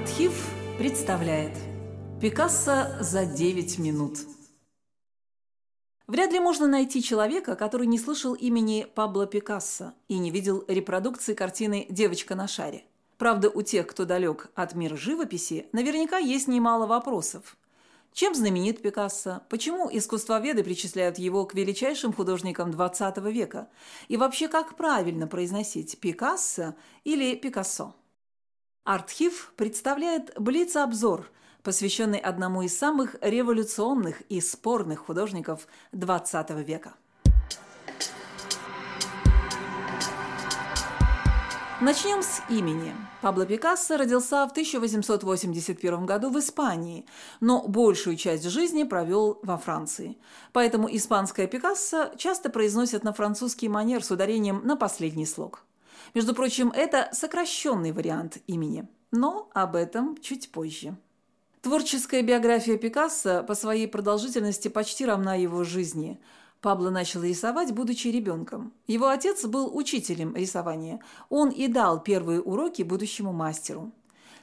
Архив представляет Пикассо за 9 минут. Вряд ли можно найти человека, который не слышал имени Пабло Пикассо и не видел репродукции картины «Девочка на шаре». Правда, у тех, кто далек от мира живописи, наверняка есть немало вопросов. Чем знаменит Пикассо? Почему искусствоведы причисляют его к величайшим художникам XX века? И вообще, как правильно произносить Пикассо или Пикассо? Артхив представляет Блиц-обзор, посвященный одному из самых революционных и спорных художников XX века. Начнем с имени. Пабло Пикассо родился в 1881 году в Испании, но большую часть жизни провел во Франции. Поэтому испанское Пикассо часто произносят на французский манер с ударением на последний слог – между прочим, это сокращенный вариант имени, но об этом чуть позже. Творческая биография Пикассо по своей продолжительности почти равна его жизни. Пабло начал рисовать, будучи ребенком. Его отец был учителем рисования. Он и дал первые уроки будущему мастеру.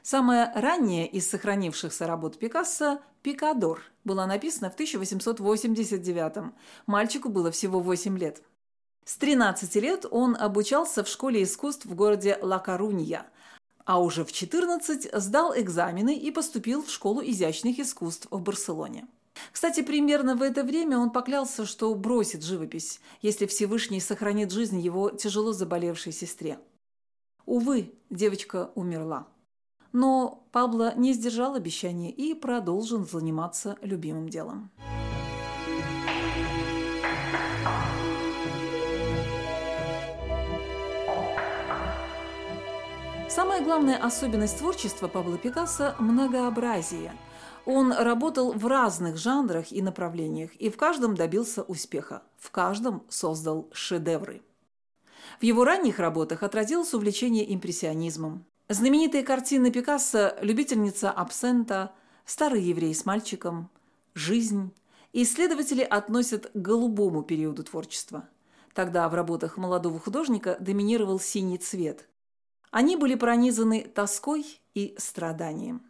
Самая ранняя из сохранившихся работ Пикассо «Пикадор» была написана в 1889 Мальчику было всего 8 лет. С 13 лет он обучался в школе искусств в городе Ла-Корунья, а уже в 14 сдал экзамены и поступил в школу изящных искусств в Барселоне. Кстати, примерно в это время он поклялся, что бросит живопись, если Всевышний сохранит жизнь его тяжело заболевшей сестре. Увы, девочка умерла. Но Пабло не сдержал обещания и продолжил заниматься любимым делом. Самая главная особенность творчества Пабло Пикассо – многообразие. Он работал в разных жанрах и направлениях, и в каждом добился успеха, в каждом создал шедевры. В его ранних работах отразилось увлечение импрессионизмом. Знаменитые картины Пикассо «Любительница абсента», «Старый еврей с мальчиком», «Жизнь» исследователи относят к голубому периоду творчества. Тогда в работах молодого художника доминировал синий цвет, они были пронизаны тоской и страданием.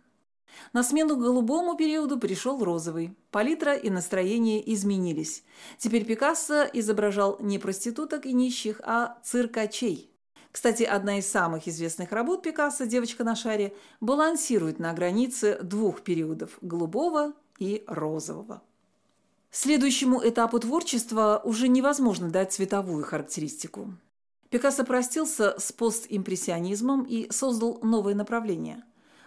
На смену голубому периоду пришел розовый. Палитра и настроение изменились. Теперь Пикассо изображал не проституток и нищих, а циркачей. Кстати, одна из самых известных работ Пикассо «Девочка на шаре» балансирует на границе двух периодов – голубого и розового. Следующему этапу творчества уже невозможно дать цветовую характеристику. Пикассо простился с постимпрессионизмом и создал новое направление.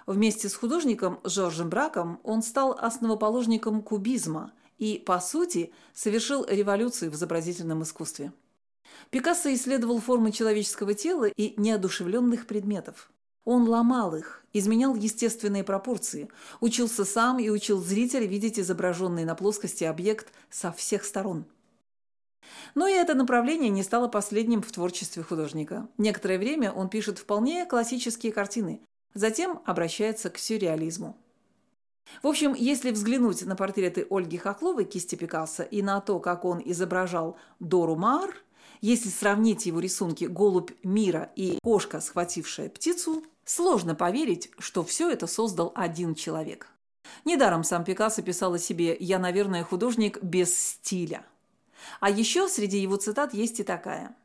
Вместе с художником Жоржем Браком он стал основоположником кубизма и, по сути, совершил революцию в изобразительном искусстве. Пикассо исследовал формы человеческого тела и неодушевленных предметов. Он ломал их, изменял естественные пропорции, учился сам и учил зрителя видеть изображенный на плоскости объект со всех сторон – но и это направление не стало последним в творчестве художника. Некоторое время он пишет вполне классические картины, затем обращается к сюрреализму. В общем, если взглянуть на портреты Ольги Хохловой кисти Пикассо и на то, как он изображал Дору Мар, если сравнить его рисунки «Голубь мира» и «Кошка, схватившая птицу», сложно поверить, что все это создал один человек. Недаром сам Пикассо писал о себе «Я, наверное, художник без стиля». А еще среди его цитат есть и такая.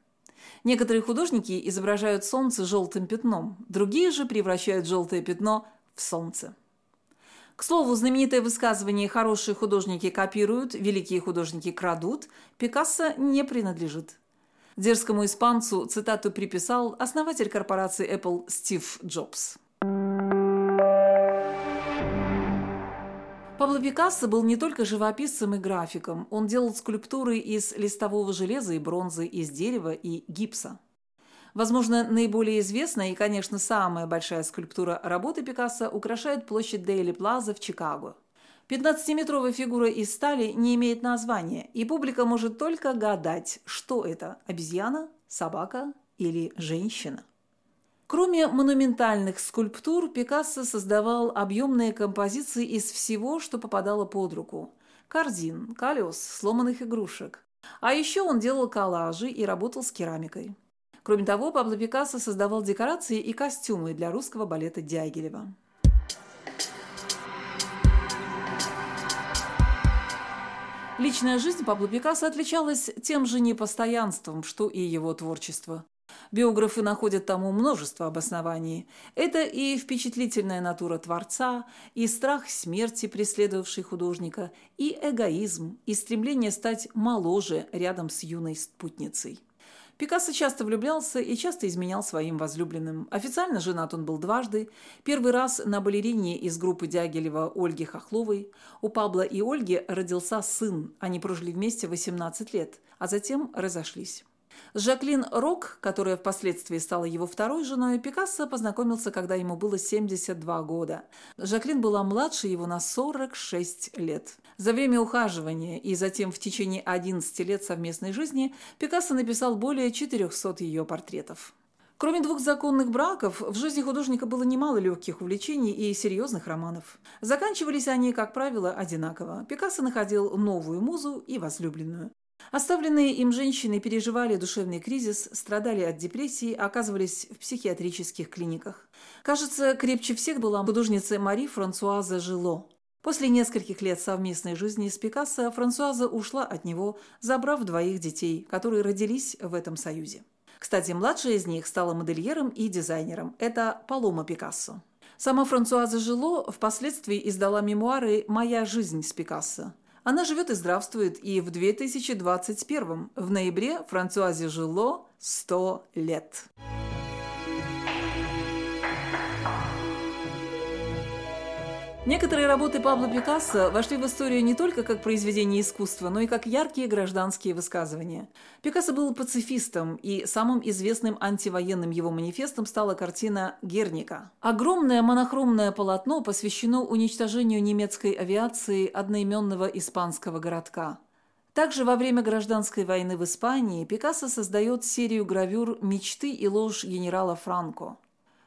Некоторые художники изображают солнце желтым пятном, другие же превращают желтое пятно в солнце. К слову, знаменитое высказывание «хорошие художники копируют, великие художники крадут» Пикассо не принадлежит. Дерзкому испанцу цитату приписал основатель корпорации Apple Стив Джобс. Пабло Пикассо был не только живописцем и графиком, он делал скульптуры из листового железа и бронзы, из дерева и гипса. Возможно, наиболее известная и, конечно, самая большая скульптура работы Пикассо украшает площадь Дейли Плаза в Чикаго. 15-метровая фигура из стали не имеет названия, и публика может только гадать, что это – обезьяна, собака или женщина. Кроме монументальных скульптур, Пикассо создавал объемные композиции из всего, что попадало под руку – корзин, колес, сломанных игрушек. А еще он делал коллажи и работал с керамикой. Кроме того, Пабло Пикассо создавал декорации и костюмы для русского балета Дягилева. Личная жизнь Пабло Пикассо отличалась тем же непостоянством, что и его творчество. Биографы находят тому множество обоснований. Это и впечатлительная натура творца, и страх смерти, преследовавший художника, и эгоизм, и стремление стать моложе рядом с юной спутницей. Пикассо часто влюблялся и часто изменял своим возлюбленным. Официально женат он был дважды. Первый раз на балерине из группы Дягилева Ольги Хохловой. У Пабла и Ольги родился сын. Они прожили вместе 18 лет, а затем разошлись. Жаклин Рок, которая впоследствии стала его второй женой, Пикассо познакомился, когда ему было 72 года. Жаклин была младше его на 46 лет. За время ухаживания и затем в течение 11 лет совместной жизни Пикассо написал более 400 ее портретов. Кроме двух законных браков, в жизни художника было немало легких увлечений и серьезных романов. Заканчивались они, как правило, одинаково. Пикассо находил новую музу и возлюбленную. Оставленные им женщины переживали душевный кризис, страдали от депрессии, оказывались в психиатрических клиниках. Кажется, крепче всех была художница Мари Франсуаза Жило. После нескольких лет совместной жизни с Пикассо Франсуаза ушла от него, забрав двоих детей, которые родились в этом союзе. Кстати, младшая из них стала модельером и дизайнером. Это Палома Пикассо. Сама Франсуаза Жило впоследствии издала мемуары «Моя жизнь с Пикассо», она живет и здравствует, и в 2021 в ноябре Франсуазе Жило 100 лет. Некоторые работы Пабло Пикассо вошли в историю не только как произведение искусства, но и как яркие гражданские высказывания. Пикассо был пацифистом, и самым известным антивоенным его манифестом стала картина «Герника». Огромное монохромное полотно посвящено уничтожению немецкой авиации одноименного испанского городка. Также во время гражданской войны в Испании Пикассо создает серию гравюр «Мечты и ложь генерала Франко».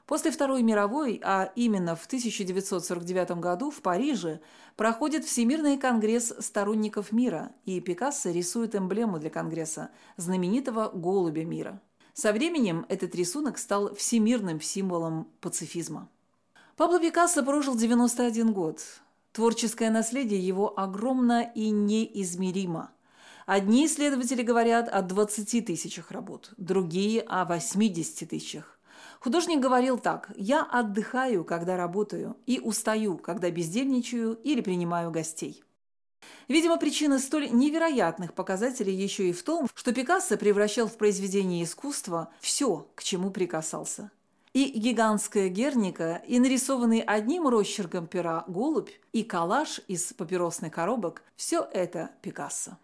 После Второй мировой, а именно в 1949 году в Париже, проходит Всемирный конгресс сторонников мира, и Пикассо рисует эмблему для конгресса – знаменитого «Голубя мира». Со временем этот рисунок стал всемирным символом пацифизма. Пабло Пикассо прожил 91 год. Творческое наследие его огромно и неизмеримо. Одни исследователи говорят о 20 тысячах работ, другие – о 80 тысячах. Художник говорил так «Я отдыхаю, когда работаю, и устаю, когда бездельничаю или принимаю гостей». Видимо, причина столь невероятных показателей еще и в том, что Пикассо превращал в произведение искусства все, к чему прикасался. И гигантская герника, и нарисованный одним росчерком пера голубь, и коллаж из папиросных коробок – все это Пикассо.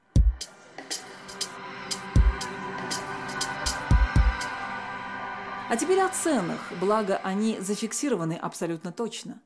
А теперь о ценах, благо они зафиксированы абсолютно точно.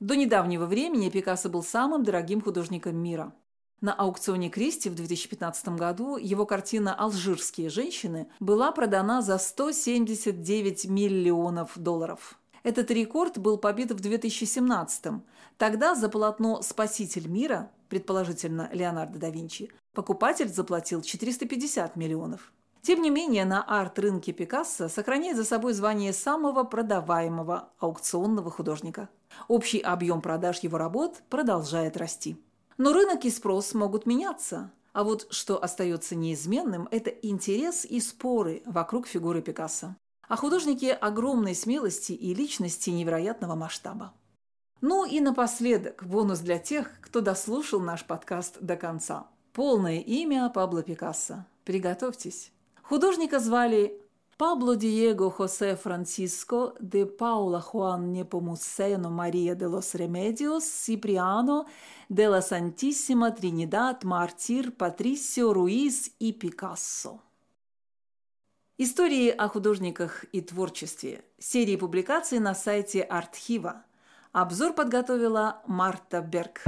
До недавнего времени Пикассо был самым дорогим художником мира. На аукционе Кристи в 2015 году его картина «Алжирские женщины» была продана за 179 миллионов долларов. Этот рекорд был побит в 2017 -м. Тогда за полотно «Спаситель мира», предположительно Леонардо да Винчи, покупатель заплатил 450 миллионов. Тем не менее, на арт-рынке Пикассо сохраняет за собой звание самого продаваемого аукционного художника. Общий объем продаж его работ продолжает расти. Но рынок и спрос могут меняться. А вот что остается неизменным – это интерес и споры вокруг фигуры Пикассо. А художники огромной смелости и личности невероятного масштаба. Ну и напоследок бонус для тех, кто дослушал наш подкаст до конца. Полное имя Пабло Пикассо. Приготовьтесь. Художника звали Пабло Диего Хосе Франциско де Паула Хуан Непомусено Мария де лос Ремедиос Сиприано де ла Сантиссима Тринидад Мартир Патрисио Руиз и Пикассо. Истории о художниках и творчестве. Серии публикаций на сайте Артхива. Обзор подготовила Марта Берг.